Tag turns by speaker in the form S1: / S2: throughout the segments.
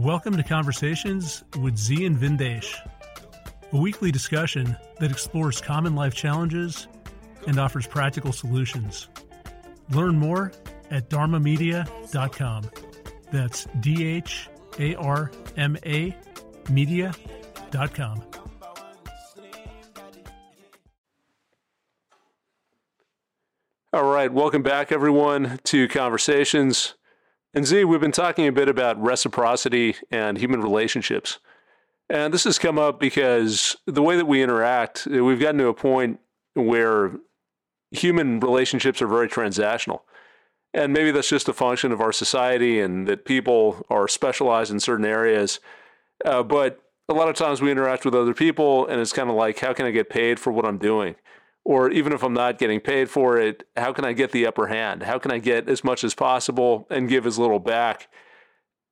S1: Welcome to Conversations with Z and Vindesh, a weekly discussion that explores common life challenges and offers practical solutions. Learn more at dharmamedia.com. That's D H A R M A media.com.
S2: All right, welcome back, everyone, to Conversations. And Z, we've been talking a bit about reciprocity and human relationships. And this has come up because the way that we interact, we've gotten to a point where human relationships are very transactional. And maybe that's just a function of our society and that people are specialized in certain areas. Uh, but a lot of times we interact with other people and it's kind of like, how can I get paid for what I'm doing? Or even if I'm not getting paid for it, how can I get the upper hand? How can I get as much as possible and give as little back?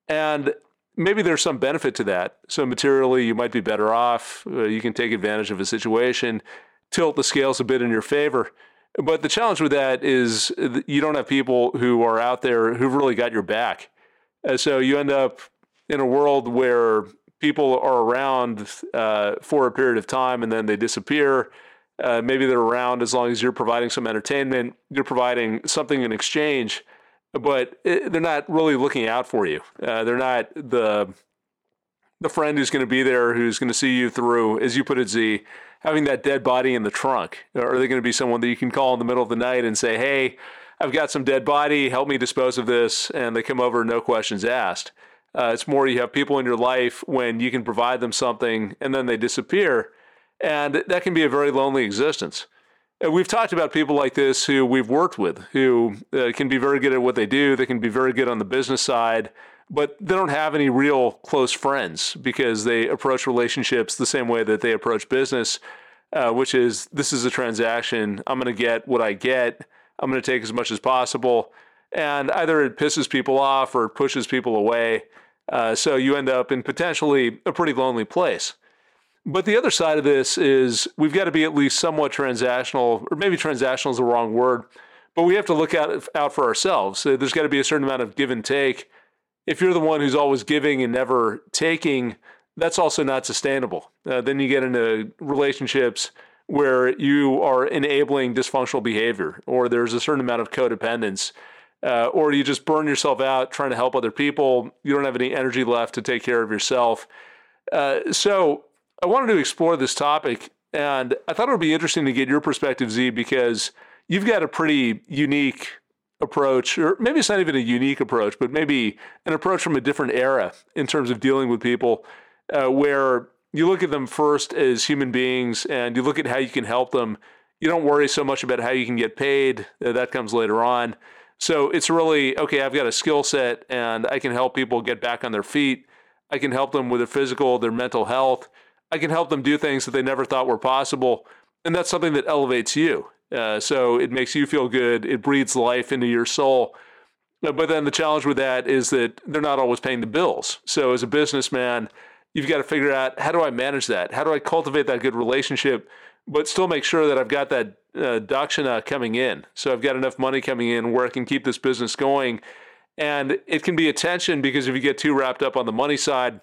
S2: And maybe there's some benefit to that. So materially, you might be better off. Uh, you can take advantage of a situation, tilt the scales a bit in your favor. But the challenge with that is you don't have people who are out there who've really got your back. And so you end up in a world where people are around uh, for a period of time and then they disappear. Uh, maybe they're around as long as you're providing some entertainment, you're providing something in exchange, but it, they're not really looking out for you. Uh, they're not the the friend who's going to be there, who's going to see you through, as you put it, Z, having that dead body in the trunk. Are they going to be someone that you can call in the middle of the night and say, "Hey, I've got some dead body. Help me dispose of this," and they come over, no questions asked. Uh, it's more you have people in your life when you can provide them something and then they disappear. And that can be a very lonely existence. And we've talked about people like this who we've worked with, who uh, can be very good at what they do. They can be very good on the business side, but they don't have any real close friends because they approach relationships the same way that they approach business, uh, which is this is a transaction. I'm going to get what I get. I'm going to take as much as possible. And either it pisses people off or it pushes people away. Uh, so you end up in potentially a pretty lonely place. But the other side of this is we've got to be at least somewhat transactional, or maybe transactional is the wrong word, but we have to look out, out for ourselves. There's got to be a certain amount of give and take. If you're the one who's always giving and never taking, that's also not sustainable. Uh, then you get into relationships where you are enabling dysfunctional behavior, or there's a certain amount of codependence, uh, or you just burn yourself out trying to help other people. You don't have any energy left to take care of yourself. Uh, so I wanted to explore this topic, and I thought it would be interesting to get your perspective, Z, because you've got a pretty unique approach, or maybe it's not even a unique approach, but maybe an approach from a different era in terms of dealing with people, uh, where you look at them first as human beings and you look at how you can help them. You don't worry so much about how you can get paid, uh, that comes later on. So it's really okay, I've got a skill set and I can help people get back on their feet. I can help them with their physical, their mental health. I can help them do things that they never thought were possible. And that's something that elevates you. Uh, so it makes you feel good. It breathes life into your soul. Uh, but then the challenge with that is that they're not always paying the bills. So as a businessman, you've got to figure out how do I manage that? How do I cultivate that good relationship, but still make sure that I've got that uh, dakshina coming in. So I've got enough money coming in where I can keep this business going. And it can be a tension because if you get too wrapped up on the money side,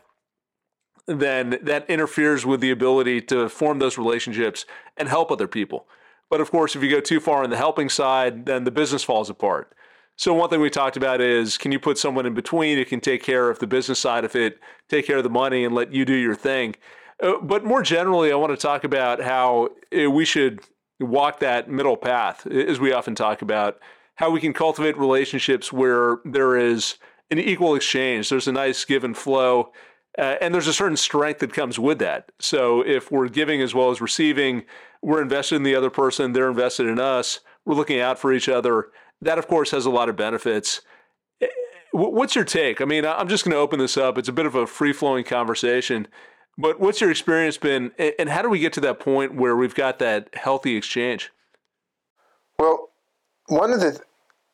S2: then that interferes with the ability to form those relationships and help other people. But of course, if you go too far on the helping side, then the business falls apart. So one thing we talked about is can you put someone in between who can take care of the business side of it, take care of the money, and let you do your thing. Uh, but more generally, I want to talk about how uh, we should walk that middle path, as we often talk about, how we can cultivate relationships where there is an equal exchange. There's a nice give and flow. Uh, and there's a certain strength that comes with that. So if we're giving as well as receiving, we're invested in the other person, they're invested in us, we're looking out for each other. That, of course, has a lot of benefits. Eh, what's your take? I mean, I'm just going to open this up. It's a bit of a free flowing conversation, but what's your experience been, and how do we get to that point where we've got that healthy exchange?
S3: Well, one of the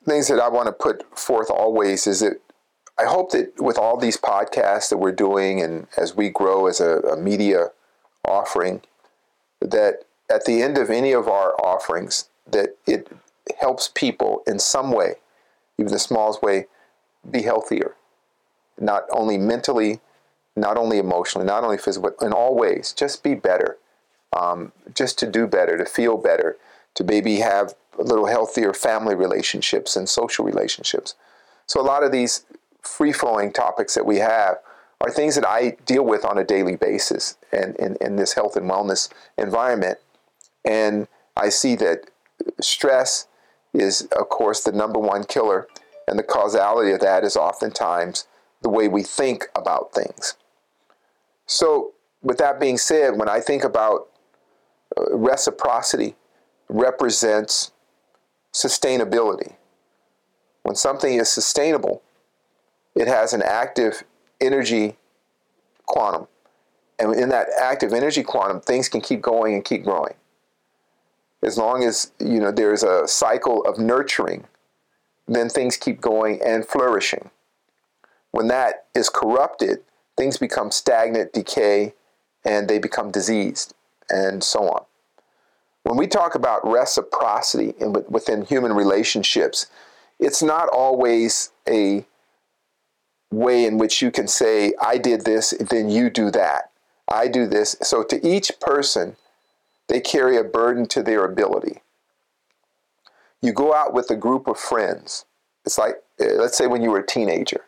S3: things that I want to put forth always is that I hope that with all these podcasts that we're doing and as we grow as a, a media offering, that at the end of any of our offerings, that it helps people in some way, even the smallest way, be healthier. not only mentally, not only emotionally, not only physically, but in all ways. Just be better, um, just to do better, to feel better, to maybe have a little healthier family relationships and social relationships. So a lot of these free flowing topics that we have are things that I deal with on a daily basis and in, this health and wellness environment. And I see that stress is, of course, the number one killer, and the causality of that is oftentimes the way we think about things. So, with that being said, when I think about uh, reciprocity, represents sustainability. When something is sustainable, it has an active energy quantum. And in that active energy quantum, things can keep going and keep growing. As long as you know there's a cycle of nurturing, then things keep going and flourishing. When that is corrupted, things become stagnant, decay, and they become diseased, and so on. When we talk about reciprocity in, within human relationships, it's not always a way in which you can say, I did this, then you do that. I do this. So to each person, they carry a burden to their ability. You go out with a group of friends. It's like, eh, let's say when you were a teenager.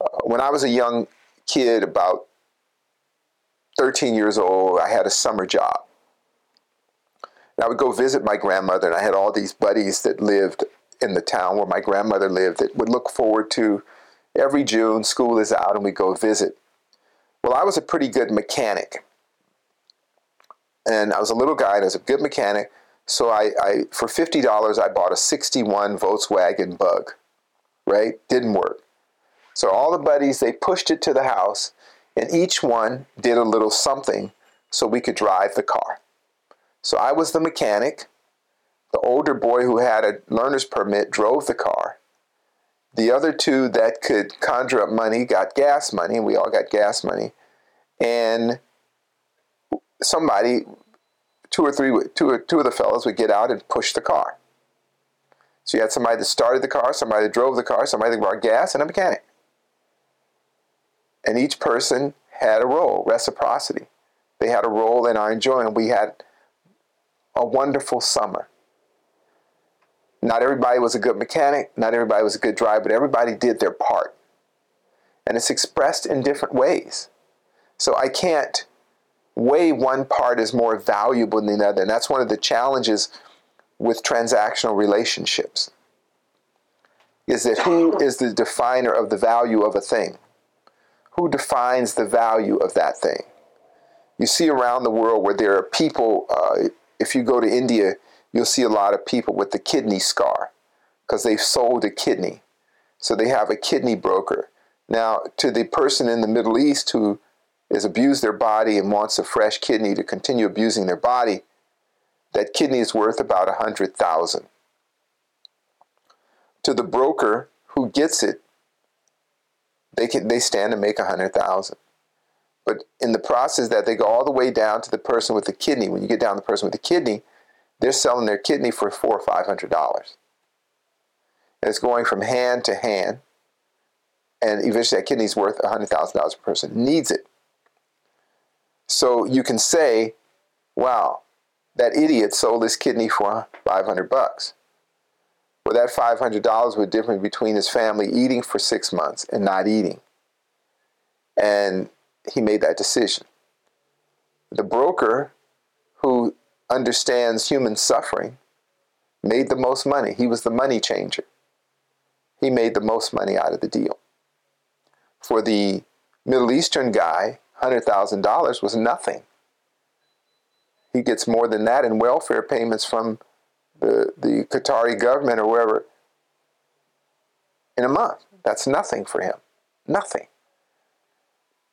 S3: Uh, when I was a young kid, about 13 years old, I had a summer job. And I would go visit my grandmother, and I had all these buddies that lived in the town where my grandmother lived that would look forward to every June, school is out, and we go visit. Well, I was a pretty good mechanic. And I was a little guy, and I was a good mechanic. So I, I for $50, I bought a 61 Volkswagen Bug, right? Didn't work. So all the buddies, they pushed it to the house, and each one did a little something so we could drive the car. So I was the mechanic. The older boy who had a learner's permit drove the car. The other two that could conjure up money got gas money, we all got gas money. And somebody, two or three, two, or, two of the fellows would get out and push the car. So you had somebody that started the car, somebody that drove the car, somebody that brought gas, and a mechanic. And each person had a role, reciprocity. They had a role in our enjoyment. We had a wonderful summer. Not everybody was a good mechanic, not everybody was a good driver, but everybody did their part. And it's expressed in different ways. So I can't weigh one part as more valuable than the other. And that's one of the challenges with transactional relationships. Is that who is the definer of the value of a thing? Who defines the value of that thing? You see around the world where there are people, uh, if you go to India, you'll see a lot of people with the kidney scar because they've sold a kidney. So they have a kidney broker. Now, to the person in the Middle East who has abused their body and wants a fresh kidney to continue abusing their body, that kidney is worth about a hundred thousand. To the broker who gets it, they can they stand to make a hundred thousand. But in the process that they go all the way down to the person with the kidney, when you get down to the person with the kidney, they're selling their kidney for four or five hundred dollars. And it's going from hand to hand. And eventually that kidney's worth hundred thousand dollars per person. Needs it. So you can say, wow, that idiot sold his kidney for 500 bucks. Well, that $500 was different between his family eating for six months and not eating. And he made that decision. The broker who understands human suffering made the most money. He was the money changer. He made the most money out of the deal. For the Middle Eastern guy, $100,000 was nothing. He gets more than that in welfare payments from the, the Qatari government or wherever in a month. That's nothing for him. Nothing.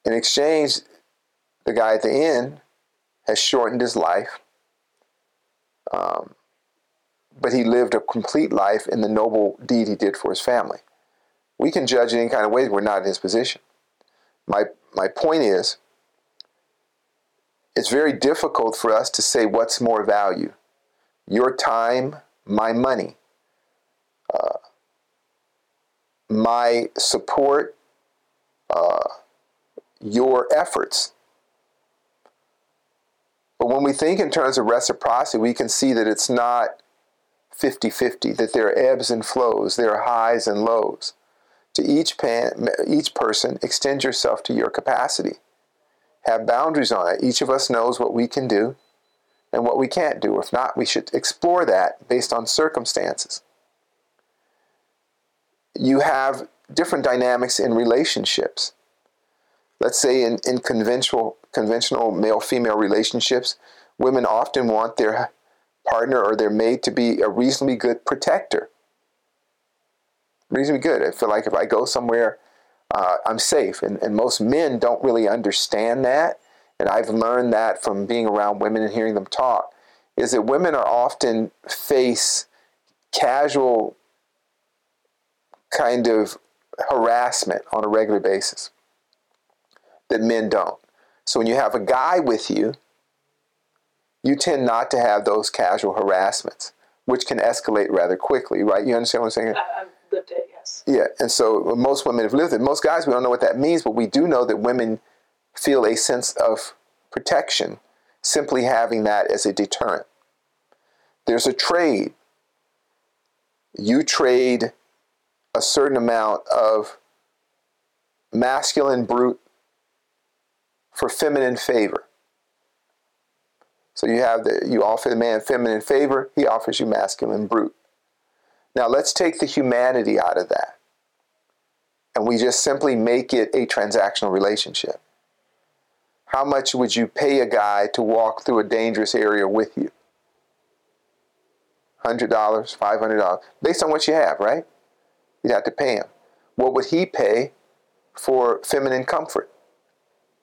S3: In exchange, the guy at the end has shortened his life, um, but he lived a complete life in the noble deed he did for his family. We can judge in any kind of way, we're not in his position. My, my point is, it's very difficult for us to say what's more value your time, my money, uh, my support, uh, your efforts. But when we think in terms of reciprocity, we can see that it's not 50 50, that there are ebbs and flows, there are highs and lows. To each, pan, each person, extend yourself to your capacity. Have boundaries on it. Each of us knows what we can do and what we can't do. If not, we should explore that based on circumstances. You have different dynamics in relationships. Let's say in, in conventional conventional male female relationships, women often want their partner or their mate to be a reasonably good protector. Reasonably good. I feel like if I go somewhere, uh, I'm safe. And, and most men don't really understand that. And I've learned that from being around women and hearing them talk, is that women are often face casual kind of harassment on a regular basis that men don't. So when you have a guy with you, you tend not to have those casual harassments, which can escalate rather quickly, right? You understand what I'm saying?
S4: I, have lived it, yes.
S3: Yeah, and so most women have lived it. Most guys, we don't know what that means, but we do know that women feel a sense of protection simply having that as a deterrent. There's a trade. You trade a certain amount of masculine brute for feminine favor. So you have the you offer the man feminine favor, he offers you masculine brute. Now let's take the humanity out of that. And we just simply make it a transactional relationship. How much would you pay a guy to walk through a dangerous area with you? $100, $500, based on what you have, right? You'd have to pay him. What would he pay for feminine comfort?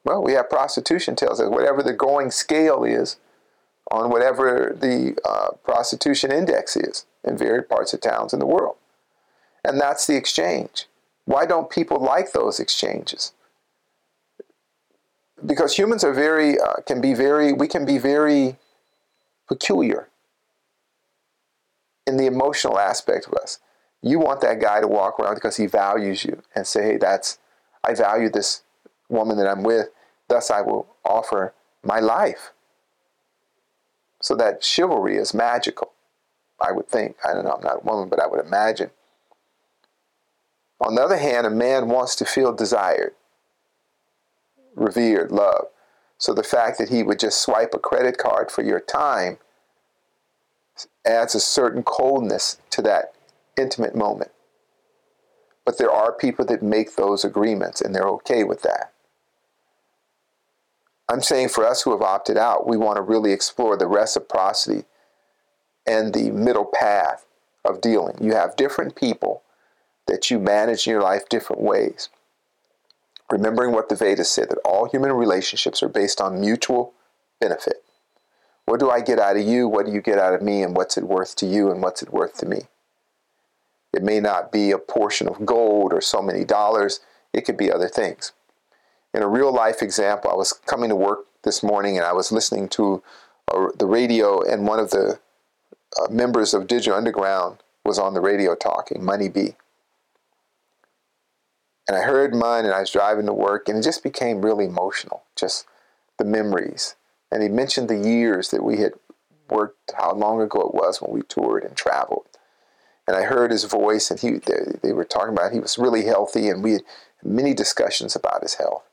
S3: Well, we have prostitution tells us whatever the going scale is on whatever the uh, prostitution index is in various parts of towns in the world. And that's the exchange. Why don't people like those exchanges? Because humans are very, uh, can be very, we can be very peculiar in the emotional aspect of us. You want that guy to walk around because he values you and say, hey, that's, I value this woman that I'm with, thus I will offer my life. So that chivalry is magical, I would think. I don't know, I'm not a woman, but I would imagine. On the other hand, a man wants to feel desired, revered, loved. So the fact that he would just swipe a credit card for your time adds a certain coldness to that intimate moment. But there are people that make those agreements and they're okay with that. I'm saying for us who have opted out, we want to really explore the reciprocity and the middle path of dealing. You have different people that you manage in your life different ways. Remembering what the Vedas said that all human relationships are based on mutual benefit. What do I get out of you? What do you get out of me? And what's it worth to you? And what's it worth to me? It may not be a portion of gold or so many dollars, it could be other things. In a real life example, I was coming to work this morning and I was listening to uh, the radio, and one of the uh, members of Digital Underground was on the radio talking, Money B. And I heard Mun, and I was driving to work, and it just became really emotional, just the memories. And he mentioned the years that we had worked, how long ago it was when we toured and traveled and I heard his voice, and he they, they were talking about he was really healthy, and we had many discussions about his health.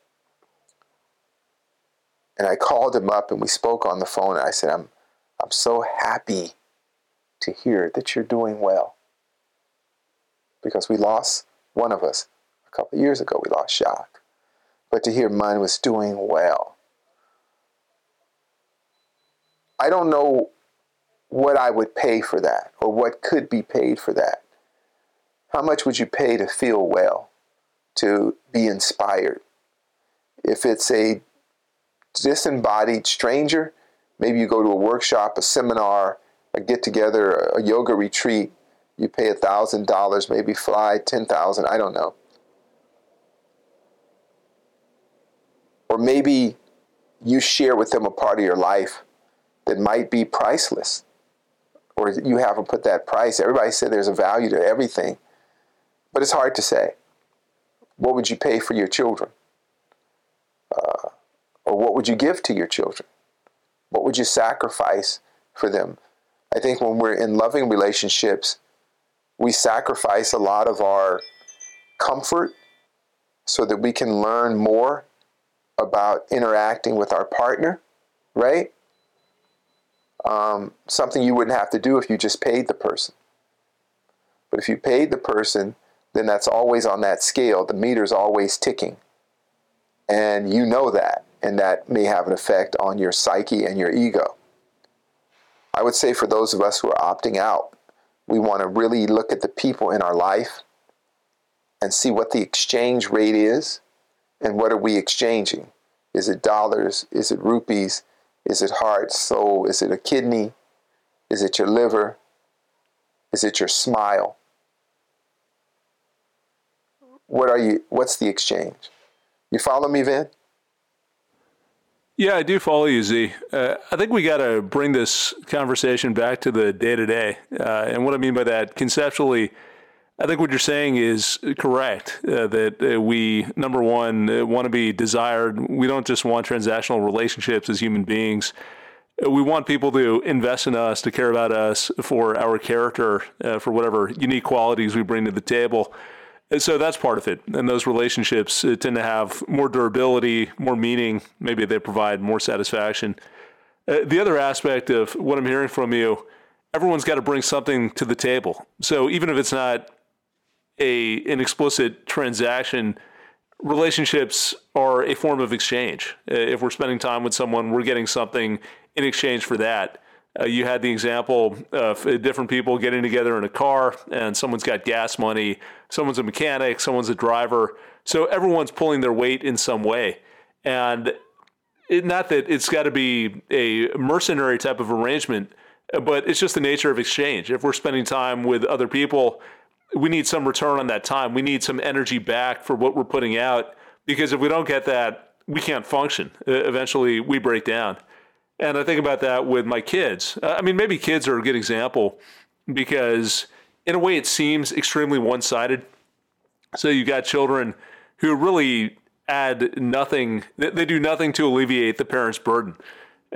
S3: And I called him up, and we spoke on the phone, and I said, "I'm I'm so happy to hear that you're doing well, because we lost one of us a couple of years ago. We lost Shock, but to hear mine was doing well." I don't know what I would pay for that or what could be paid for that. How much would you pay to feel well, to be inspired? If it's a disembodied stranger, maybe you go to a workshop, a seminar, a get together, a yoga retreat, you pay a thousand dollars, maybe fly ten thousand, I don't know. Or maybe you share with them a part of your life that might be priceless or you haven't put that price. Everybody said there's a value to everything, but it's hard to say. What would you pay for your children? Or what would you give to your children? What would you sacrifice for them? I think when we're in loving relationships, we sacrifice a lot of our comfort so that we can learn more about interacting with our partner, right? Um, something you wouldn't have to do if you just paid the person. But if you paid the person, then that's always on that scale. The meter's always ticking. And you know that. And that may have an effect on your psyche and your ego. I would say for those of us who are opting out, we want to really look at the people in our life and see what the exchange rate is and what are we exchanging. Is it dollars? Is it rupees? Is it heart, soul? Is it a kidney? Is it your liver? Is it your smile? What are you what's the exchange? You follow me, Vin?
S2: Yeah, I do follow you, Z. Uh, I think we got to bring this conversation back to the day to day. And what I mean by that, conceptually, I think what you're saying is correct. Uh, that uh, we, number one, uh, want to be desired. We don't just want transactional relationships as human beings. We want people to invest in us, to care about us for our character, uh, for whatever unique qualities we bring to the table. So that's part of it. And those relationships tend to have more durability, more meaning. Maybe they provide more satisfaction. the other aspect of what I'm hearing from you, everyone's got to bring something to the table. So even if it's not a an explicit transaction, relationships are a form of exchange. Uh, if we're spending time with someone, we're getting something in exchange for that. Uh, you had the example of uh, different people getting together in a car, and someone's got gas money, someone's a mechanic, someone's a driver. So everyone's pulling their weight in some way. And it, not that it's got to be a mercenary type of arrangement, uh, but it's just the nature of exchange. If we're spending time with other people, we need some return on that time. We need some energy back for what we're putting out because if we don't get that, we can't function. Uh, eventually, we break down. And I think about that with my kids. I mean, maybe kids are a good example because, in a way, it seems extremely one sided. So you've got children who really add nothing, they do nothing to alleviate the parent's burden.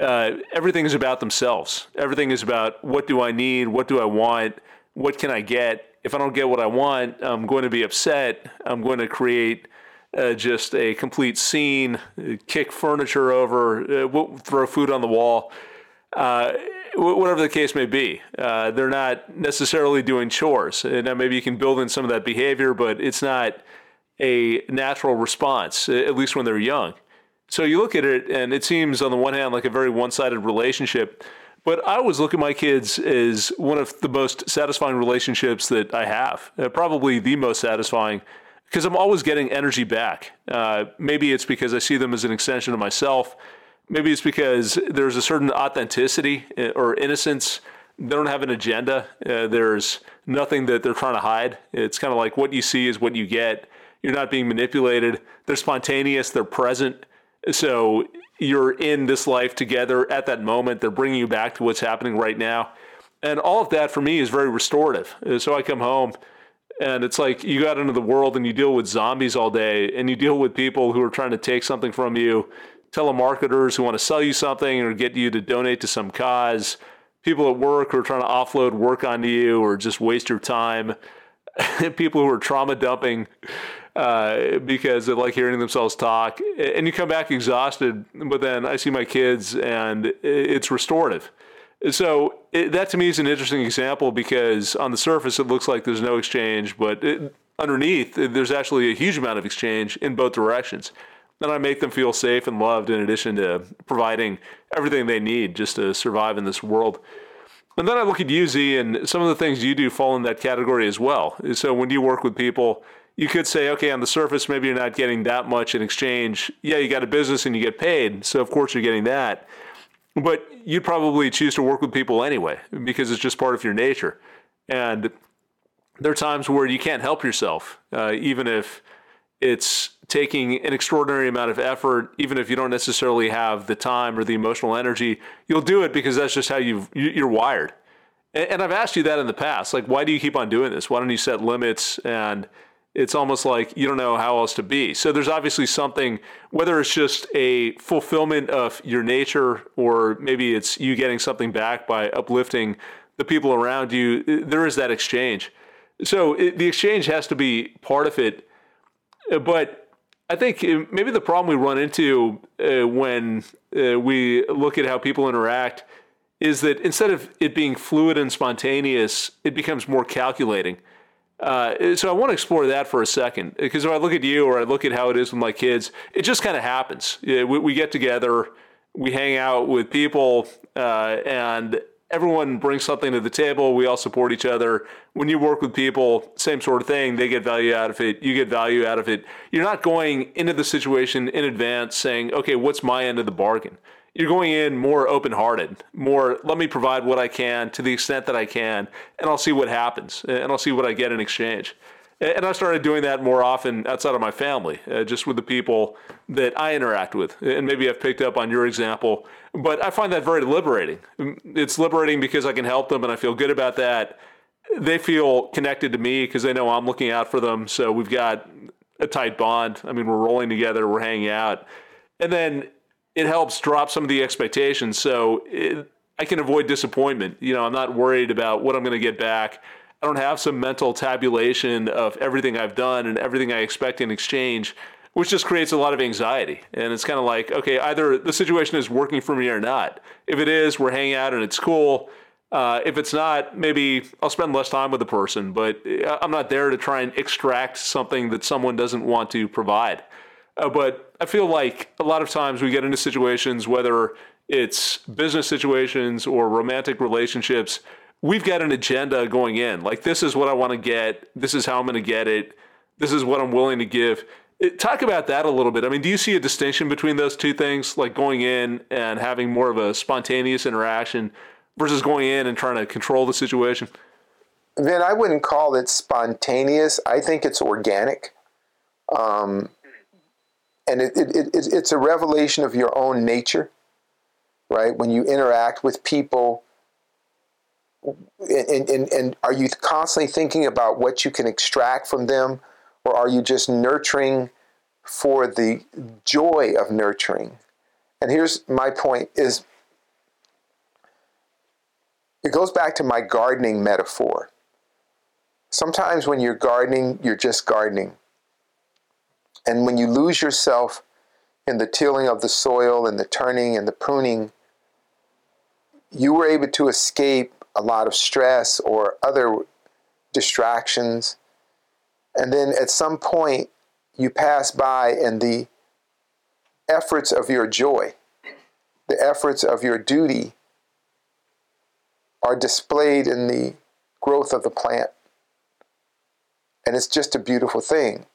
S2: Uh, everything is about themselves. Everything is about what do I need? What do I want? What can I get? if I don't get what I want, I'm going to be upset. I'm going to create uh, just a complete scene, kick furniture over, uh, throw food on the wall, uh, whatever the case may be. Uh, they're not necessarily doing chores. Now, maybe you can build in some of that behavior, but it's not a natural response, at least when they're young. So you look at it, and it seems on the one hand like a very one sided relationship. But I always look at my kids as one of the most satisfying relationships that I have, uh, probably the most satisfying, because I'm always getting energy back. Uh, maybe it's because I see them as an extension of myself. Maybe it's because there's a certain authenticity uh, or innocence. They don't have an agenda. Uh, there's nothing that they're trying to hide. It's kind of like what you see is what you get. You're not being manipulated. They're spontaneous. They're present. So you're in this life together at that moment. They're bringing you back to what's happening right now. And all of that for me is very restorative. So I come home and it's like you got into the world and you deal with zombies all day and you deal with people who are trying to take something from you, telemarketers who want to sell you something or get you to donate to some cause, people at work who are trying to offload work onto you or just waste your time, people who are trauma dumping uh, because they like hearing themselves talk. And you come back exhausted, but then I see my kids and it's restorative. So it, that to me is an interesting example because on the surface it looks like there's no exchange, but it, underneath there's actually a huge amount of exchange in both directions. And I make them feel safe and loved in addition to providing everything they need just to survive in this world. And then I look at you, Z, and some of the things you do fall in that category as well. So when you work with people, you could say, okay, on the surface, maybe you're not getting that much in exchange. Yeah, you got a business and you get paid. So, of course, you're getting that. But you'd probably choose to work with people anyway because it's just part of your nature. And there are times where you can't help yourself, uh, even if it's taking an extraordinary amount of effort, even if you don't necessarily have the time or the emotional energy, you'll do it because that's just how you you're wired. And I've asked you that in the past. Like, why do you keep on doing this? Why don't you set limits and it's almost like you don't know how else to be. So there's obviously something, whether it's just a fulfillment of your nature or maybe it's you getting something back by uplifting the people around you, there is that exchange. So it, the exchange has to be part of it. But I think maybe the problem we run into uh, when uh, we look at how people interact is that instead of it being fluid and spontaneous, it becomes more calculating. Uh, so I want to explore that for a second because if I look at you or I look at how it is with my kids, it just kind of happens. We, we, get together, we hang out with people, uh, and everyone brings something to the table. We all support each other. When you work with people, same sort of thing. They get value out of it. You get value out of it. You're not going into the situation in advance saying, okay, what's my end of the bargain? You're going in more open hearted, more let me provide what I can to the extent that I can, and I'll see what happens, and I'll see what I get in exchange. And I started doing that more often outside of my family, uh, just with the people that I interact with. And maybe I've picked up on your example, but I find that very liberating. It's liberating because I can help them and I feel good about that. They feel connected to me because they know I'm looking out for them. So we've got a tight bond. I mean, we're rolling together, we're hanging out. And then it helps drop some of the expectations. So it, I can avoid disappointment. You know, I'm not worried about what I'm going to get back. I don't have some mental tabulation of everything I've done and everything I expect in exchange, which just creates a lot of anxiety. And it's kind of like, okay, either the situation is working for me or not. If it is, we're hanging out and it's cool. Uh, if it's not, maybe I'll spend less time with the person, but I'm not there to try and extract something that someone doesn't want to provide. Uh, but I feel like a lot of times we get into situations, whether it's business situations or romantic relationships, we've got an agenda going in. Like, this is what I want to get. This is how I'm going to get it. This is what I'm willing to give. It, talk about that a little bit. I mean, do you see a distinction between those two things, like going in and having more of a spontaneous interaction versus going in and trying to control the situation?
S3: Then I wouldn't call it spontaneous. I think it's organic. Um, and it, it, it, it's a revelation of your own nature, right? When you interact with people, and, and, and are you constantly thinking about what you can extract from them, or are you just nurturing for the joy of nurturing? And here's my point: is it goes back to my gardening metaphor. Sometimes when you're gardening, you're just gardening and when you lose yourself in the tilling of the soil and the turning and the pruning, you were able to escape a lot of stress or other distractions. And then at some point, you pass by, and the efforts of your joy, the efforts of your duty, are displayed in the growth of the plant. And it's just a beautiful thing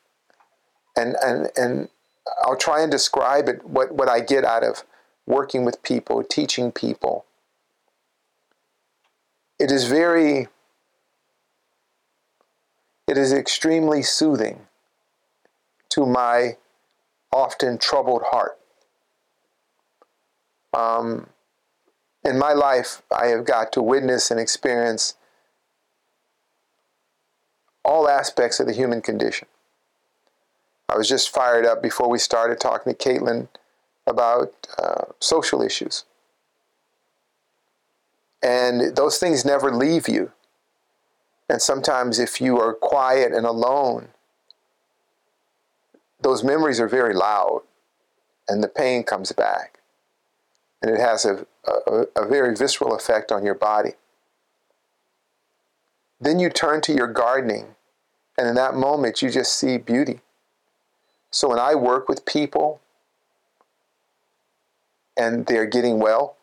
S3: and and and I'll try and describe it what what I get out of working with people, teaching people. It is very it is extremely soothing to my often troubled heart. Um, in my life, I have got to witness and experience all aspects of the human condition. I was just fired up before we started talking to Caitlin about uh, social issues. And those things never leave you. And sometimes, if you are quiet and alone, those memories are very loud and the pain comes back. And it has a, a, a very visceral effect on your body. Then you turn to your gardening, and in that moment, you just see beauty so when I work with people and they're getting well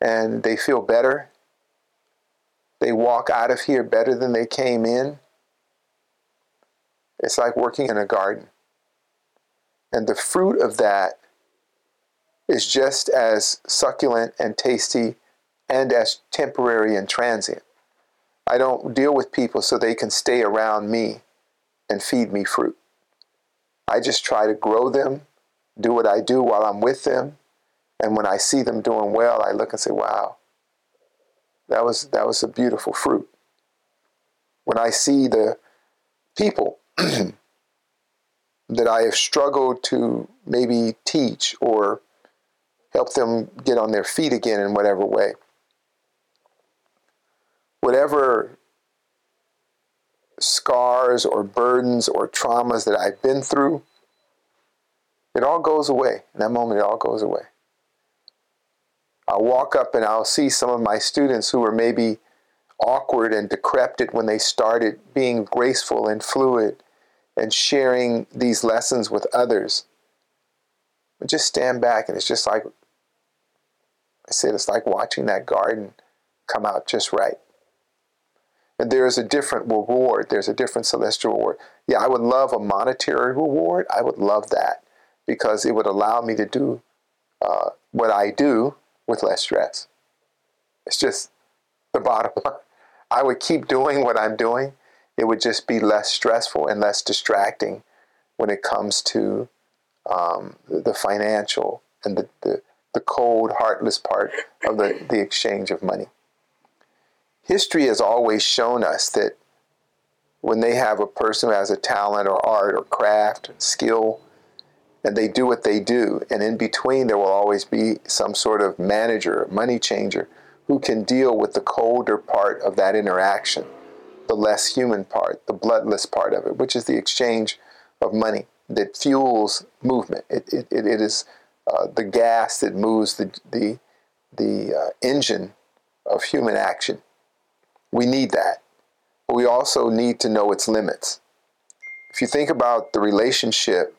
S3: and they feel better, they walk out of here better than they came in. It's like working in a garden. And the fruit of that is just as succulent and tasty and as temporary and transient. I don't deal with people so they can stay around me and feed me fruit. I just try to grow them, do what I do while I'm with them. And when I see them doing well, I look and say, wow, that was, that was a beautiful fruit. When I see the people that I have struggled to maybe teach or help them get on their feet again in whatever way. Whatever scars or burdens or traumas that I've been through, it all goes away. In that moment, it all goes away. I'll walk up and I'll see some of my students who were maybe awkward and decrepit when they started being graceful and fluid and sharing these lessons with others. But just stand back and it's just like I said, it's like watching that garden come out just right. And there is a different reward. There's a different celestial reward. Yeah, I would love a monetary reward. I would love that because it would allow me to do uh, what I do with less stress. It's just the bottom line. I would keep doing what I'm doing. It would just be less stressful and less distracting when it comes to um, the financial and the, the, the cold, heartless part of the, the exchange of money. History has always shown us that when they have a person who has a talent or art or craft, skill, and they do what they do, and in between there will always be some sort of manager, money changer, who can deal with the colder part of that interaction, the less human part, the bloodless part of it, which is the exchange of money that fuels movement. It, it, it is uh, the gas that moves the, the, the uh, engine of human action. We need that. But we also need to know its limits. If you think about the relationship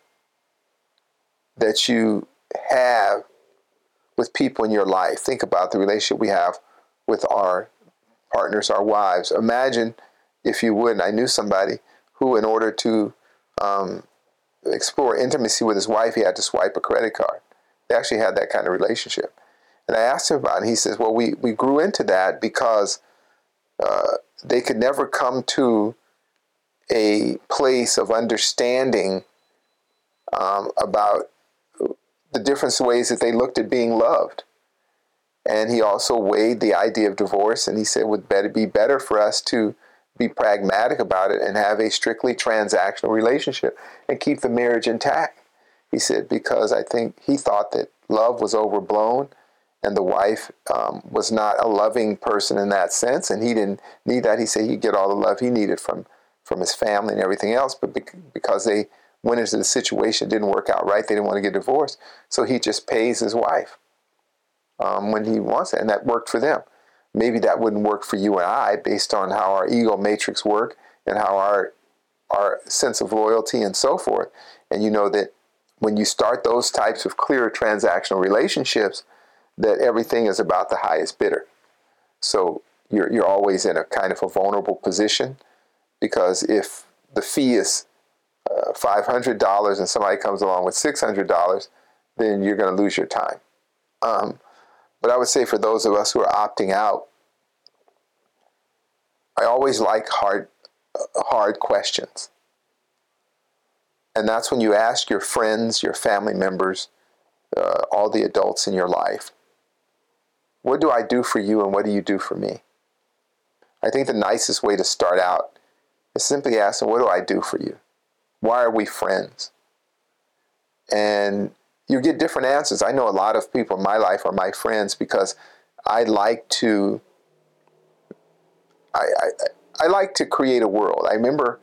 S3: that you have with people in your life, think about the relationship we have with our partners, our wives. Imagine, if you would, I knew somebody who, in order to um, explore intimacy with his wife, he had to swipe a credit card. They actually had that kind of relationship. And I asked him about it. And he says, Well, we, we grew into that because uh, they could never come to a place of understanding um, about the different ways that they looked at being loved. And he also weighed the idea of divorce, and he said it would better be better for us to be pragmatic about it and have a strictly transactional relationship and keep the marriage intact. He said because I think he thought that love was overblown and the wife um, was not a loving person in that sense, and he didn't need that. He said he'd get all the love he needed from from his family and everything else, but because they went into the situation, didn't work out right, they didn't want to get divorced, so he just pays his wife um, when he wants it, and that worked for them. Maybe that wouldn't work for you and I, based on how our ego matrix work and how our our sense of loyalty and so forth. And you know that when you start those types of clear transactional relationships, that everything is about the highest bidder. So you're, you're always in a kind of a vulnerable position because if the fee is uh, $500 and somebody comes along with $600, then you're going to lose your time. Um, but I would say for those of us who are opting out, I always like hard, uh, hard questions. And that's when you ask your friends, your family members, uh, all the adults in your life, what do I do for you and what do you do for me? I think the nicest way to start out is simply asking, What do I do for you? Why are we friends? And you get different answers. I know a lot of people in my life are my friends because I like to I, I, I like to create a world. I remember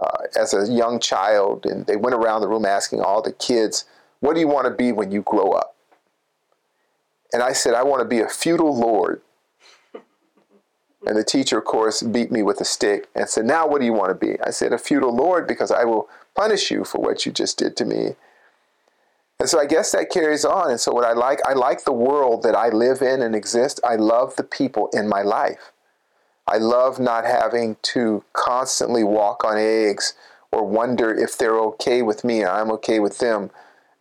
S3: uh, as a young child, and they went around the room asking all the kids, What do you want to be when you grow up? And I said, I want to be a feudal lord. And the teacher, of course, beat me with a stick and said, Now what do you want to be? I said, A feudal lord because I will punish you for what you just did to me. And so I guess that carries on. And so what I like, I like the world that I live in and exist. I love the people in my life. I love not having to constantly walk on eggs or wonder if they're okay with me and I'm okay with them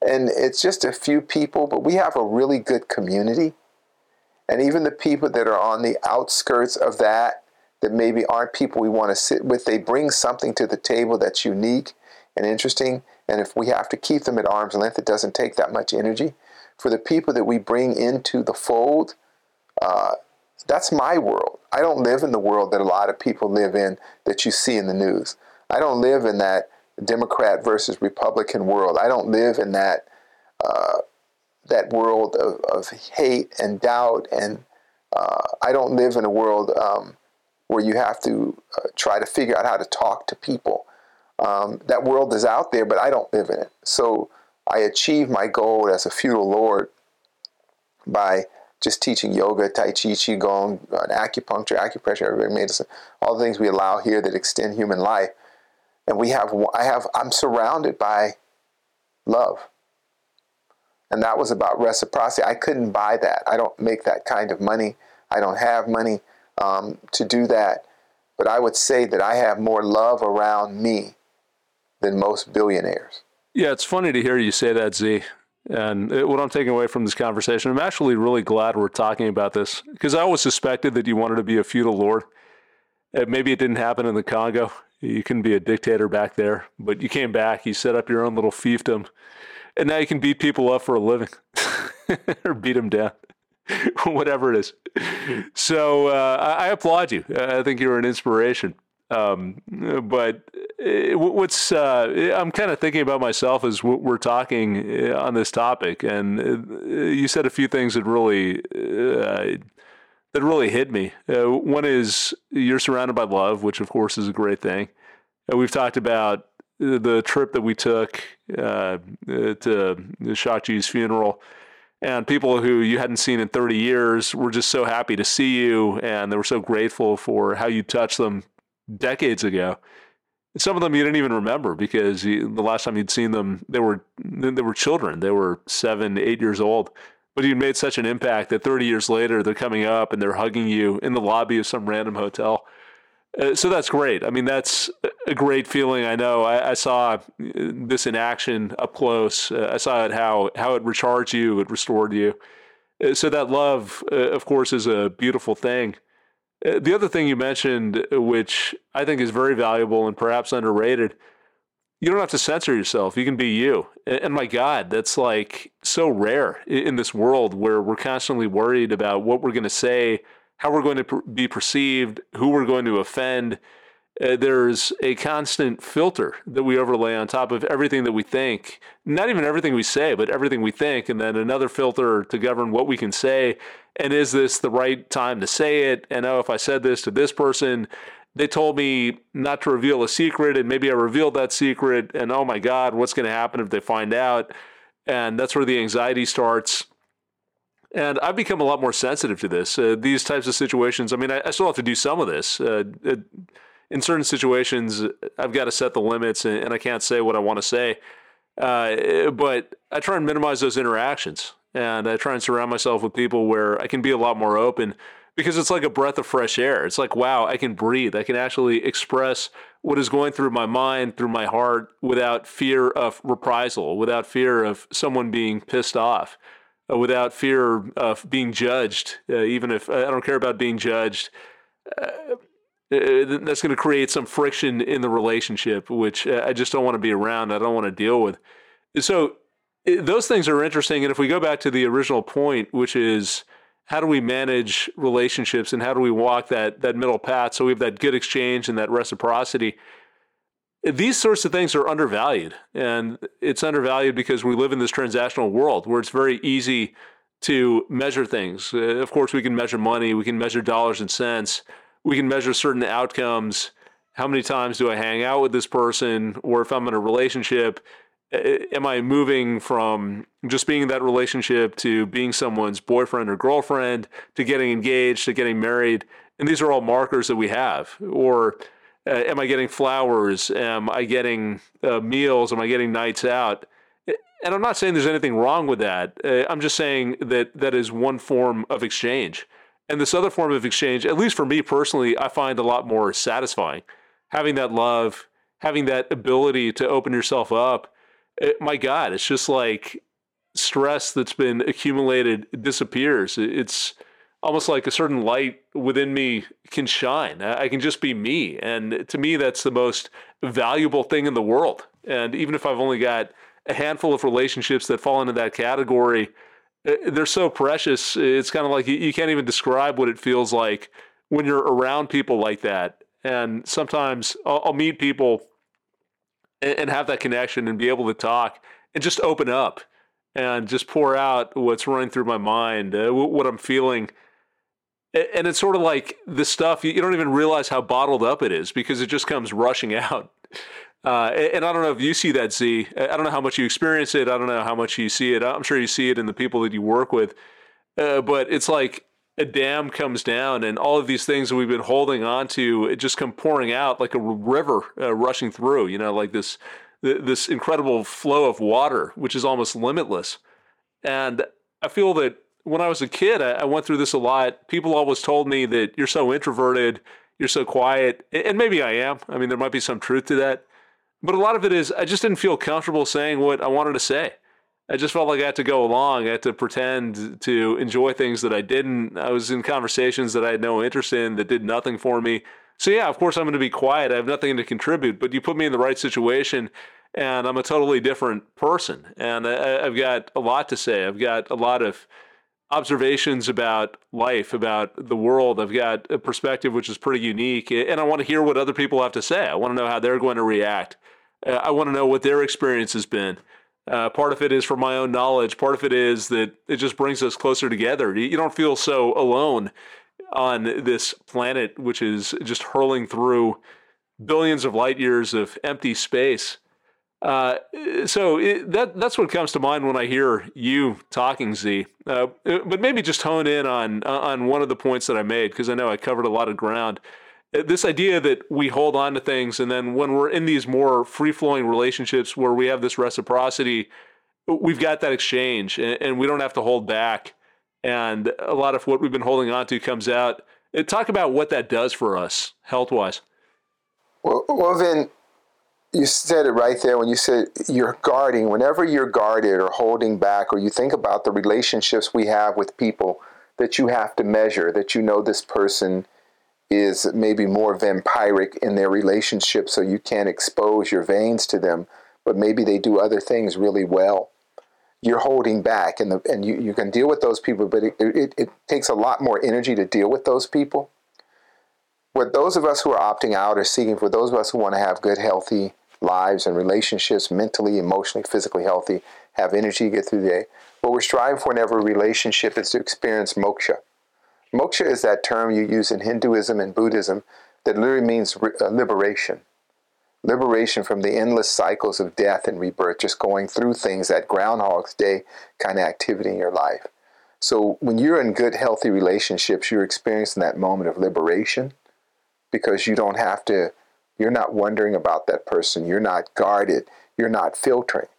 S3: and it's just a few people, but we have a really good community. And even the people that are on the outskirts of that, that maybe aren't people we want to sit with, they bring something to the table that's unique and interesting. And if we have to keep them at arm's length, it doesn't take that much energy. For the people that we bring into the fold, uh, that's my world. I don't live in the world that a lot of people live in that you see in the news. I don't live in that Democrat versus Republican world. I don't live in that uh, that world of, of hate and doubt, and uh, I don't live in a world um, where you have to uh, try to figure out how to talk to people. Um, that world is out there, but I don't live in it. So I achieve my goal as a feudal lord by just teaching yoga, tai chi, qigong, uh, acupuncture, acupressure, medicine, all the things we allow here that extend human life. And we have, I have, I'm surrounded by love. And that was about reciprocity. I couldn't buy that. I don't make that kind of money. I don't have money um, to do that. But I would say that I have more love around me than most billionaires.
S2: Yeah, it's funny to hear you say that, Z. And what I'm taking away from this conversation, I'm actually really glad we're talking about this because I always suspected that you wanted to be a feudal lord. And Maybe it didn't happen in the Congo. You couldn't be a dictator back there, but you came back. You set up your own little fiefdom, and now you can beat people up for a living or beat them down, whatever it is. So uh, I applaud you. I think you're an inspiration. Um, but uh, what's uh, I'm kind of thinking about myself as we're talking uh, on this topic, and uh, you said a few things that really uh, that really hit me. Uh, one is you're surrounded by love, which of course is a great thing. Uh, we've talked about the trip that we took uh, uh, to Shachi's funeral and people who you hadn't seen in 30 years were just so happy to see you and they were so grateful for how you touched them decades ago. Some of them you didn't even remember because you, the last time you'd seen them, they were they were children. They were seven, eight years old. But you made such an impact that 30 years later, they're coming up and they're hugging you in the lobby of some random hotel. Uh, so that's great. I mean, that's a great feeling. I know. I, I saw this in action up close. Uh, I saw it how how it recharged you, it restored you. Uh, so that love, uh, of course, is a beautiful thing. Uh, the other thing you mentioned, which I think is very valuable and perhaps underrated, you don't have to censor yourself. You can be you. And my God, that's like so rare in this world where we're constantly worried about what we're going to say, how we're going to be perceived, who we're going to offend uh, there's a constant filter that we overlay on top of everything that we think. Not even everything we say, but everything we think, and then another filter to govern what we can say. And is this the right time to say it? And oh, if I said this to this person, they told me not to reveal a secret, and maybe I revealed that secret, and oh my God, what's going to happen if they find out? And that's where the anxiety starts. And I've become a lot more sensitive to this. Uh, these types of situations. I mean, I, I, still have to do some of this. Uh, it, in certain situations, I've got to set the limits and, and I can't say what I want to say. Uh, but I try and minimize those interactions and I try and surround myself with people where I can be a lot more open because it's like a breath of fresh air. It's like, wow, I can breathe. I can actually express what is going through my mind, through my heart, without fear of reprisal, without fear of someone being pissed off, uh, without fear of being judged. Uh, even if I don't care about being judged, uh, uh, that's going to create some friction in the relationship, which uh, I just don't want to be around. I don't want to deal with. So those things are interesting. And if we go back to the original point, which is how do we manage relationships and how do we walk that that middle path so we have that good exchange and that reciprocity? These sorts of things are undervalued, and it's undervalued because we live in this transactional world where it's very easy to measure things. Uh, of course, we can measure money, we can measure dollars and cents we can measure certain outcomes. How many times do I hang out with this person? Or if I'm in a relationship, am I moving from just being in that relationship to being someone's boyfriend or girlfriend to getting engaged to getting married? And these are all markers that we have. Or uh, am I getting flowers? Am I getting uh, meals? Am I getting nights out? And I'm not saying there's anything wrong with that. Uh, I'm just saying that that is one form of exchange. And this other form of exchange, at least for me personally, I find a lot more satisfying. Having that love, having that ability to open yourself up. It, my God, it's just like stress that's been accumulated disappears. It's almost like a certain light within me can shine. I can just be me. And to me, that's the most valuable thing in the world. And even if I've only got a handful of relationships that fall into that category, uh, they're so precious. It's kind of like you, can't even describe what it feels like when you're around people like that. And sometimes I'll meet people and, have that connection and be able to talk and just open up and just pour out what's running through my mind, uh, what I'm feeling. And it's sort of like the stuff, you don't even realize how bottled up it is because it just comes rushing out. Uh, and I don't know if you see that, Z. I don't know how much you experience it. I don't know how much you see it. I'm sure you see it in the people that you work with. Uh, but it's like a dam comes down and all of these things that we've been holding on to, it just come pouring out like a river uh, rushing through, you know, like this, this incredible flow of water, which is almost limitless. And I feel that when I was a kid, I, I went through this a lot. People always told me that you're so introverted, you're so quiet. And maybe I am. I mean, there might be some truth to that. But a lot of it is I just didn't feel comfortable saying what I wanted to say. I just felt like I had to go along. I had to pretend to enjoy things that I didn't. I was in conversations that I had no interest in that did nothing for me. So, yeah, of course, I'm going to be quiet. I have nothing to contribute, but you put me in the right situation and I'm a totally different person. And I, have got a lot to say. I've got a lot of observations about life, about the world. I've got a perspective which is pretty unique. And I want to hear what other people have to say. I want to know how they're going to react. Uh, I want to know what their experience has been. Uh, part of it is for my own knowledge. Part of it is that it just brings us closer together. You don't feel so alone on this planet, which is just hurling through billions of light years of empty space. Uh, so it, that that's what comes to mind when I hear you talking, Z. Uh, but maybe just hone in on on one of the points that I made because I know I covered a lot of ground. This idea that we hold on to things, and then when we're in these more free flowing relationships where we have this reciprocity, we've got that exchange, and, and, we don't have to hold back. And a lot of what we've been holding on to comes out. Talk about what that does for us health wise.
S3: Well, well, then you said it right there when you said you're guarding. Whenever you're guarded or holding back, or you think about the relationships we have with people that you have to measure, that you know this person is maybe more vampiric in their relationship, so you can't expose your veins to them, but maybe they do other things really well. You're holding back, and, the, and you, you can deal with those people, but it, it, it takes a lot more energy to deal with those people. What those of us who are opting out are seeking for those of us who want to have good, healthy lives and relationships, mentally, emotionally, physically healthy, have energy to get through the day. What we're striving for in every relationship is to experience moksha. Moksha is that term you use in Hinduism and Buddhism that literally means uh, liberation. Liberation from the endless cycles of death and rebirth, just going through things, that Groundhog's Day kind of activity in your life. So when you're in good, healthy relationships, you're experiencing that moment of liberation because you don't have to you're not wondering about that person. You're not guarded. You're not filtering.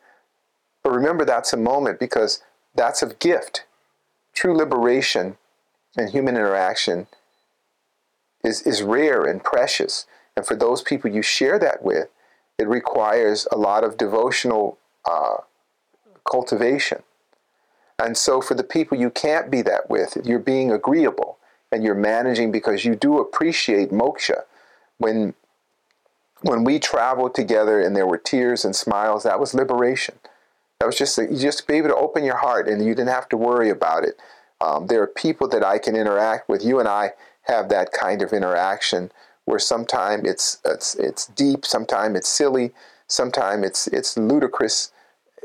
S3: But remember, that's a moment because that's a gift. True liberation and human interaction is, is rare and precious. And for those people you share that with, it requires a lot of devotional uh, cultivation. And so, for the people you can't be that with, you're being agreeable and you're managing because you do appreciate moksha. When when we traveled together and there were tears and smiles, that was liberation. That was just you just be able to open your heart and you didn't have to worry about it. Um, there are people that I can interact with. You and I have that kind of interaction where sometimes it's it's it's deep, sometimes it's silly, sometimes it's it's ludicrous,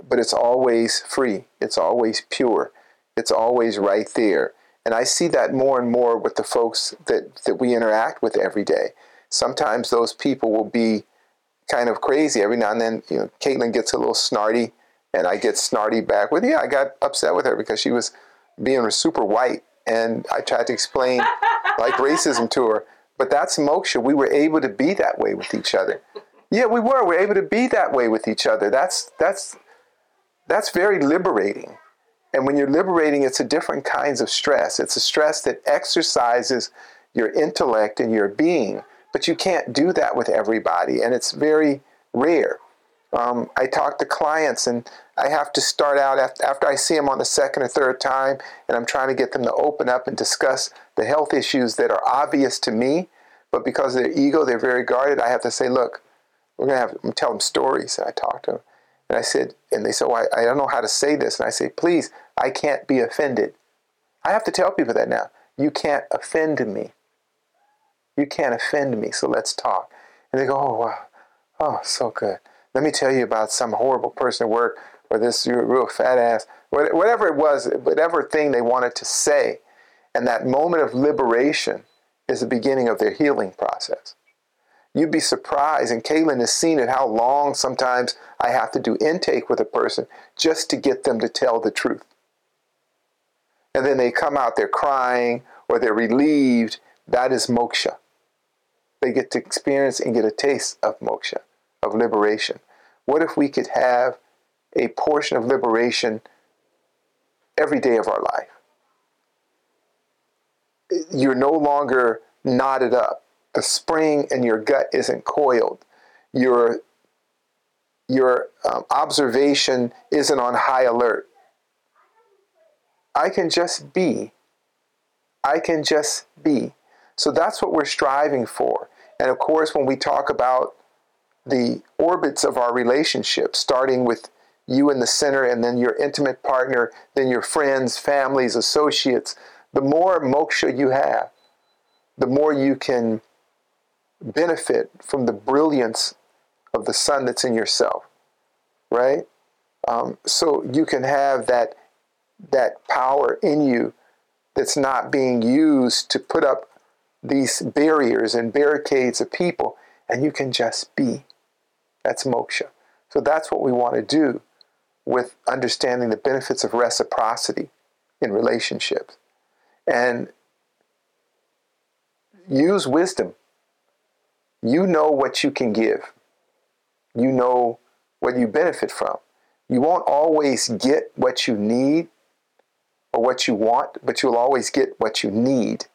S3: but it's always free. It's always pure. It's always right there. And I see that more and more with the folks that, that we interact with every day sometimes those people will be kind of crazy. Every now and then, you know, Caitlin gets a little snarty, and I get snarty back with, yeah, I got upset with her because she was being super white, and I tried to explain like racism to her. But that's moksha. We were able to be that way with each other. Yeah, we were. We we're able to be that way with each other. That's that's that's very liberating. And when you're liberating, it's a different kinds of stress. It's a stress that exercises your intellect and your being but you can't do that with everybody, and it's very rare. Um, I talk to clients, and I have to start out after, I see them on the second or third time, and I'm trying to get them to open up and discuss the health issues that are obvious to me, but because of their ego, they're very guarded. I have to say, look, we're gonna have I'm tell them stories. And I talk to them, and I said, and they said, well, I, I don't know how to say this, and I say, please, I can't be offended. I have to tell people that now. You can't offend me. You can't offend me, so let's talk. And they go, oh, wow. Oh, so good. Let me tell you about some horrible person at work or this real fat ass, whatever it was, whatever thing they wanted to say. And that moment of liberation is the beginning of their healing process. You'd be surprised, and Caitlin has seen it, how long sometimes I have to do intake with a person just to get them to tell the truth. And then they come out, they're crying or they're relieved. That is moksha. They get to experience and get a taste of moksha, of liberation. What if we could have a portion of liberation every day of our life? You're no longer knotted up. The spring in your gut isn't coiled. Your, your um, observation isn't on high alert. I can just be. I can just be. So that's what we're striving for. And of course, when we talk about the orbits of our relationship, starting with you in the center and then your intimate partner, then your friends, families, associates, the more moksha you have, the more you can benefit from the brilliance of the sun that's in yourself, right? Um, so you can have that that power in you that's not being used to put up these barriers and barricades of people, and you can just be. That's moksha. So that's what we want to do with understanding the benefits of reciprocity in relationships. And use wisdom. You know what you can give, you know what you benefit from. You won't always get what you need or what you want, but you'll always get what you need,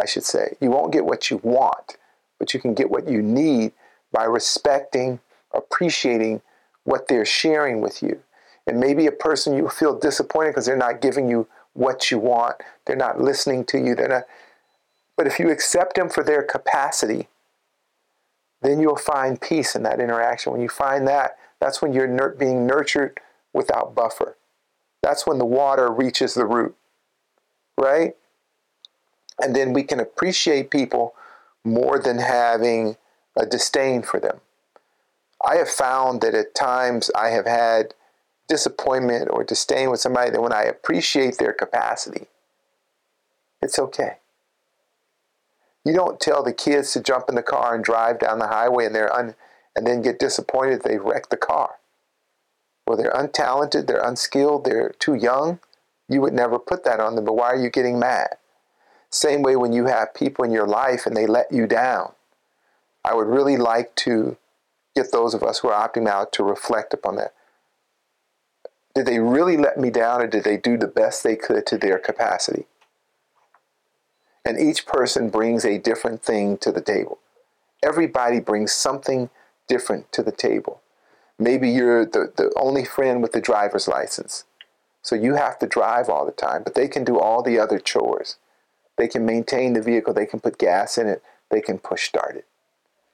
S3: I should say. You won't get what you want, but you can get what you need by respecting appreciating what they're sharing with you. And maybe a person you feel disappointed because they're not giving you what you want, they're not listening to you, they're not. But if you accept them for their capacity, then you'll find peace in that interaction. When you find that, that's when you're nur- being nurtured without buffer. That's when the water reaches the root, right? And then we can appreciate people more than having a disdain for them. I have found that at times I have had disappointment or disdain with somebody that when I appreciate their capacity, it's okay. You don't tell the kids to jump in the car and drive down the highway and they're un, and then get disappointed they wreck the car. Well, they're untalented, they're unskilled, they're too young. You would never put that on them, but why are you getting mad? Same way when you have people in your life and they let you down. I would really like to get those of us who are opting out to reflect upon that. Did they really let me down or did they do the best they could to their capacity? And each person brings a different thing to the table. Everybody brings something different to the table. Maybe you're the, the only friend with the driver's license. So you have to drive all the time, but they can do all the other chores. They can maintain the vehicle, they can put gas in it, they can push start it.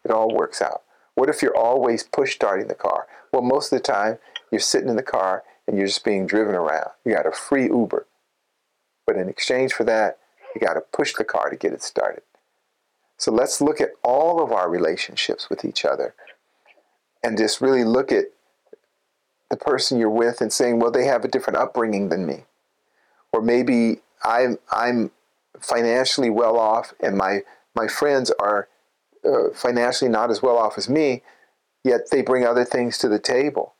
S3: It all works out. What if you're always push starting the car? Well, most of the time, you're sitting in the car and you're just being driven around. You got a free Uber. But in exchange for that, you got to push the car to get it started. So let's look at all of our relationships with each other and just really look at the person you're with and saying, well, they have a different upbringing than me. Or maybe I'm, I'm financially well off and my, my friends are uh, financially not as well off as me, yet they bring other things to the table,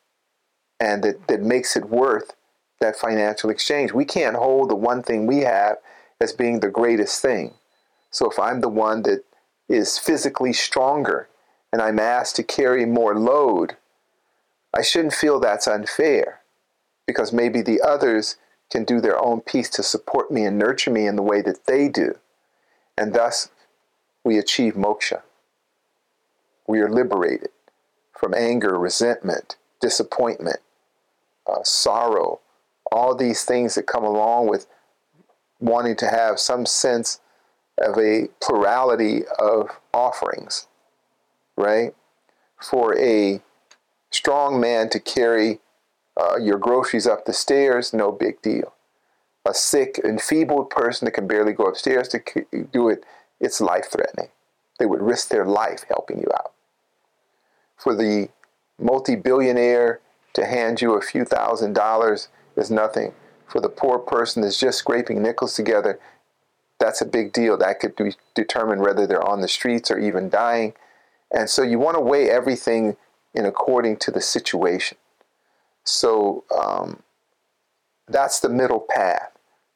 S3: and that, that makes it worth that financial exchange. We can't hold the one thing we have as being the greatest thing. So if I'm the one that is physically stronger and I'm asked to carry more load, I shouldn't feel that's unfair because maybe the others can do their own piece to support me and nurture me in the way that they do. And thus, we achieve moksha we are liberated from anger, resentment, disappointment, uh, sorrow, all these things that come along with wanting to have some sense of a plurality of offerings, right? For a strong man to carry uh, your groceries up the stairs, no big deal. A sick, enfeebled person that can barely go upstairs to do it, it's life threatening. They would risk their life helping you out for the multi billionaire to hand you a few thousand dollars is nothing. For the poor person that's just scraping nickels together, that's a big deal. That could be determine whether they're on the streets or even dying. And so you want to weigh everything in according to the situation. So um, that's the middle path.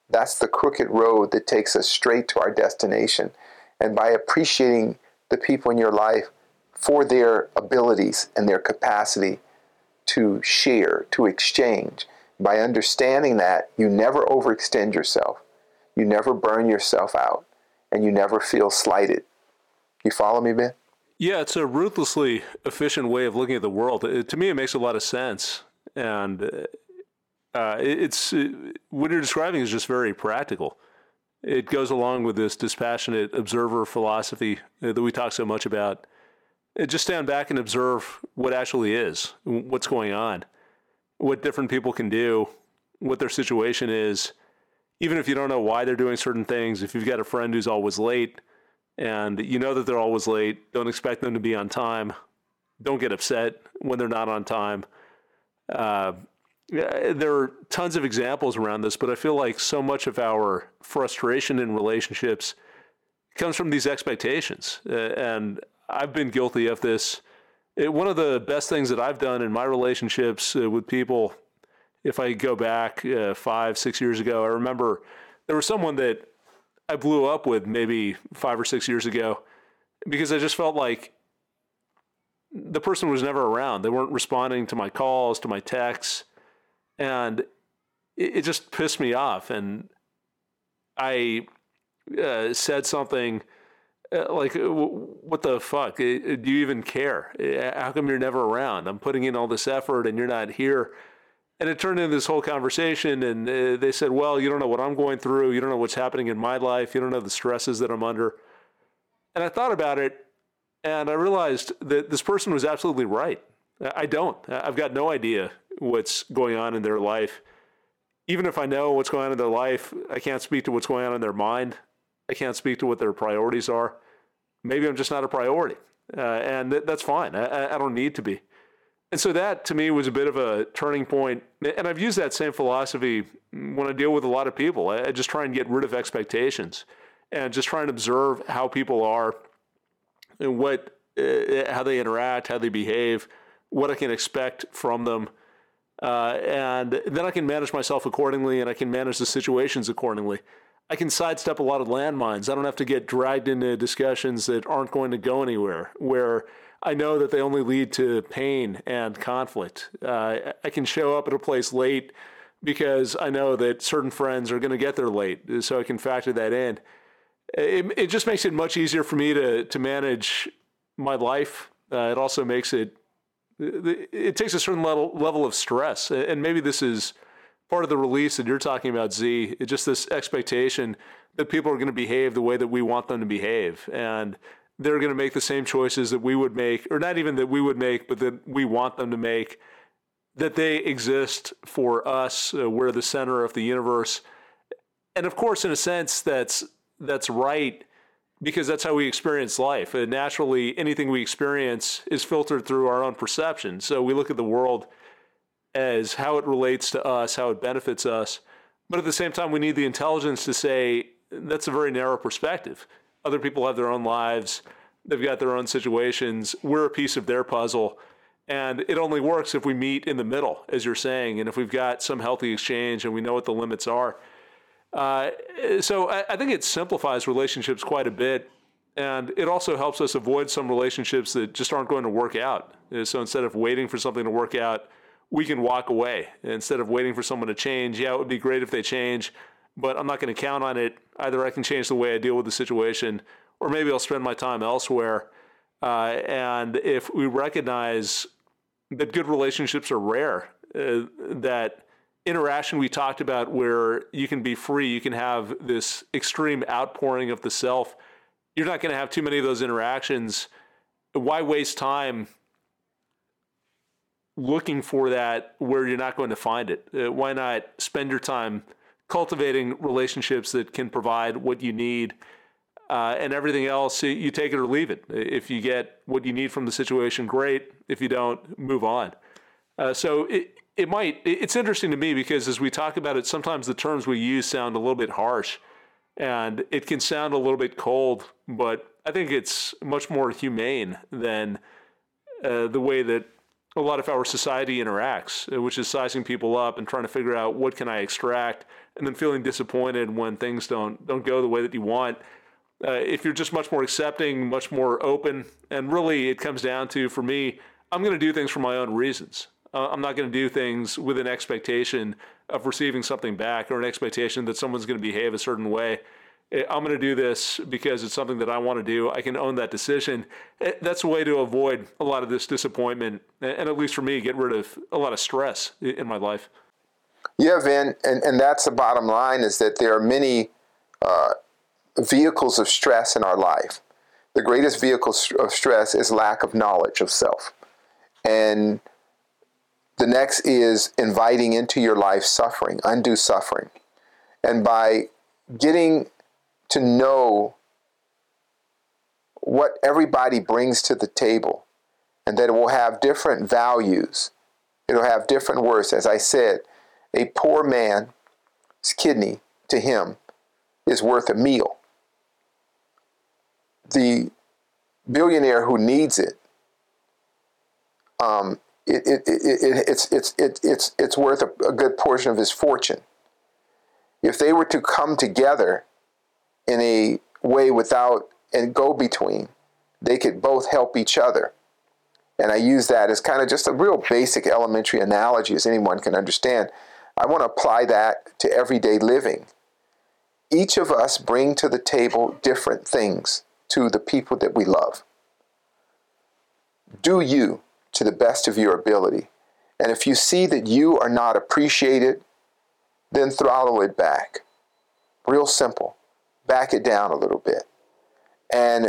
S3: That's the crooked road that takes us straight to our destination. And by appreciating the people in your life for their abilities and their capacity to share, to exchange, by understanding that you never overextend yourself, you never burn yourself out, and you never feel slighted. You follow me, Ben?
S2: Yeah, it's a ruthlessly efficient way of looking at the world. It, to me, it makes a lot of sense, and uh, it's it, what you're describing is just very practical. It goes along with this dispassionate observer philosophy that we talk so much about. Just stand back and observe what actually is, what's going on, what different people can do, what their situation is. Even if you don't know why they're doing certain things, if you've got a friend who's always late and you know that they're always late. Don't expect them to be on time. Don't get upset when they're not on time. Uh, there are tons of examples around this, but I feel like so much of our frustration in relationships comes from these expectations. Uh, and I've been guilty of this. It, one of the best things that I've done in my relationships uh, with people, if I go back uh, five, six years ago, I remember there was someone that I blew up with maybe five or six years ago because I just felt like the person was never around. They weren't responding to my calls, to my texts, and it, it just pissed me off. And I uh, said something uh, like, "What the fuck? Uh, do you even care? Uh, how come you're never around? I'm putting in all this effort, and you're not here." and it turned into this whole conversation and they said well you don't know what i'm going through you don't know what's happening in my life you don't know the stresses that i'm under and i thought about it and i realized that this person was absolutely right i don't. I've got no idea what's going on in their life. Even if i know what's going on in their life i can't speak to what's going on in their mind. I can't speak to what their priorities are. Maybe i'm just not a priority uh, and th- that's fine. I, I don't need to be. And so that to me was a bit of a turning point. And I've used that same philosophy when I deal with a lot of people. I just try and get rid of expectations and just try and observe how people are and what, uh, how they interact, how they behave, what I can expect from them. Uh, and then I can manage myself accordingly and I can manage the situations accordingly. I can sidestep a lot of landmines. I don't have to get dragged into discussions that aren't going to go anywhere, where I know that they only lead to pain and conflict. Uh, I can show up at a place late because I know that certain friends are going to get there late, so I can factor that in. It, it just makes it much easier for me to to manage my life. Uh, it also makes it it takes a certain level level of stress, and maybe this is part of the release that you're talking about, Z. It's just this expectation that people are going to behave the way that we want them to behave, and they're going to make the same choices that we would make, or not even that we would make, but that we want them to make, that they exist for us. Uh, we're the center of the universe. And of course, in a sense, that's, that's right because that's how we experience life. And naturally, anything we experience is filtered through our own perception. So we look at the world as how it relates to us, how it benefits us. But at the same time, we need the intelligence to say that's a very narrow perspective other people have their own lives, they've got their own situations. We're a piece of their puzzle. And it only works if we meet in the middle, as you're saying, and if we've got some healthy exchange and we know what the limits are. Uh, so I, I think it simplifies relationships quite a bit. And it also helps us avoid some relationships that just aren't going to work out. So instead of waiting for something to work out, we can walk away. Instead of waiting for someone to change, yeah, it would be great if they change but I'm not going to count on it. Either I can change the way I deal with the situation, or maybe I'll spend my time elsewhere. Uh, and if we recognize that good relationships are rare, uh, that interaction we talked about where you can be free, you can have this extreme outpouring of the self, you're not going to have too many of those interactions. Why waste time looking for that where you're not going to find it? Uh, why not spend your time? cultivating relationships that can provide what you need. Uh, and everything else, you take it or leave it. If you get what you need from the situation, great. If you don't, move on. Uh, so it, it might, it's interesting to me because as we talk about it, sometimes the terms we use sound a little bit harsh and it can sound a little bit cold, but I think it's much more humane than uh, the way that a lot of our society interacts, which is sizing people up and trying to figure out what can I extract, and then feeling disappointed when things don't don't go the way that you want. Uh, if you're just much more accepting, much more open, and really it comes down to for me, I'm going to do things for my own reasons. Uh, I'm not going to do things with an expectation of receiving something back or an expectation that someone's going to behave a certain way. Eh, I'm going to do this because it's something that I want to do. I can own that decision. Eh, that's a way to avoid a lot of this disappointment, and at least for me, get rid of a lot of stress in my life.
S3: Yeah, Vin, and, and that's the bottom line is that there are many uh, vehicles of stress in our life. The greatest vehicle of stress is lack of knowledge of self. And the next is inviting into your life suffering, undue suffering. And by getting to know what everybody brings to the table and that it will have different values. It'll have different worths. As I said, a poor man's kidney to him is worth a meal. The billionaire who needs it, um, it, it, it, it, it's, it's, it, it's, it's worth a, a good portion of his fortune. If they were to come together in a way without a go between. They could both help each other. And I use that as kind of just a real basic elementary analogy as anyone can understand. I want to apply that to everyday living. Each of us bring to the table different things to the people that we love. Do you to the best of your ability. And if you see that you are not appreciated, then throttle it back. Real simple back it down a little bit. And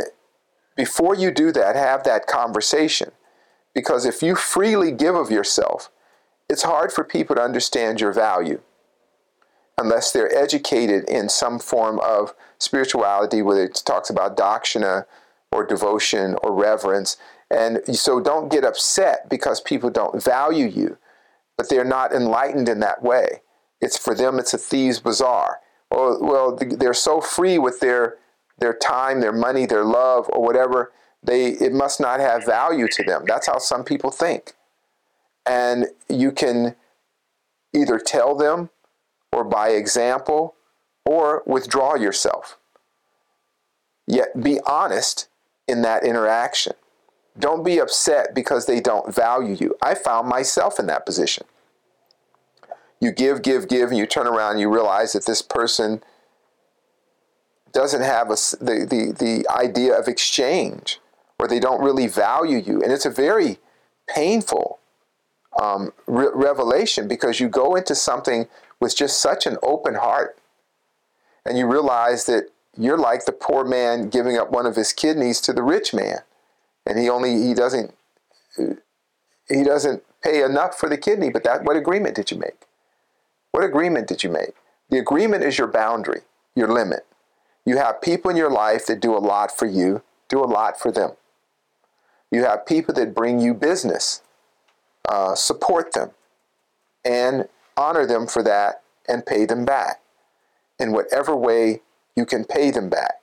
S3: before you do that, have that conversation. Because if you freely give of yourself, it's hard for people to understand your value unless they're educated in some form of spirituality, whether it talks about dakshina or devotion or reverence. And so don't get upset because people don't value you, but they're not enlightened in that way. It's for them, it's a thieves' bazaar or well, they're so free with their their time, their money, their love, or whatever. They it must not have value to them. That's how some people think, and you can either tell them, or by example, or withdraw yourself. Yet be honest in that interaction. Don't be upset because they don't value you. I found myself in that position you give, give, give, and you turn around and you realize that this person doesn't have a, the, the, the idea of exchange or they don't really value you. And it's a very painful um, re- revelation because you go into something with just such an open heart and you realize that you're like the poor man giving up one of his kidneys to the rich man and he only he doesn't he doesn't pay enough for the kidney but that what agreement did you make what agreement did you make? The agreement is your boundary, your limit. You have people in your life that do a lot for you, do a lot for them. You have people that bring you business, uh, support them, and honor them for that and pay them back in whatever way you can pay them back.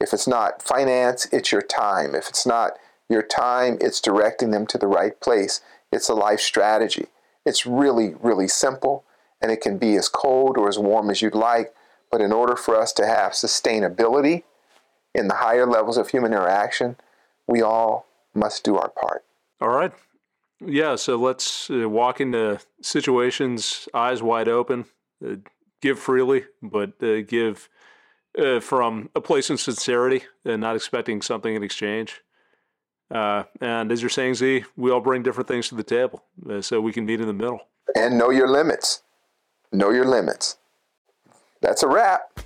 S3: If it's not finance, it's your time. If it's not your time, it's directing them to the right place. It's a life strategy. It's really, really simple and it can be as cold or as warm as you'd like. But in order for us to have sustainability in the higher levels of human interaction, we all must do our part.
S2: All right. Yeah, so let's uh, walk into situations eyes wide open, uh, give freely, but uh, give uh, from a place of sincerity and not expecting something in exchange. Uh, and as you're saying, Z, we all bring different things to the table, uh, so we can meet in the middle.
S3: And know your limits. Know your limits. That's a wrap.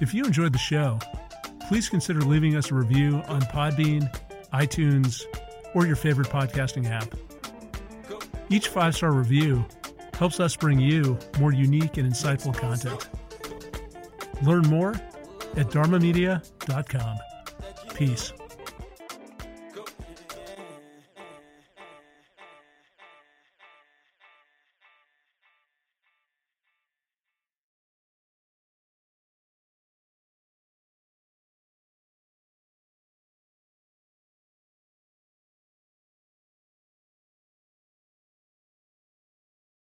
S1: If you enjoyed the show, please consider leaving us a review on Podbean, iTunes, or your favorite podcasting app. Each five star review helps us bring you more unique and insightful content.
S2: Learn more at dharmamedia.com. Peace.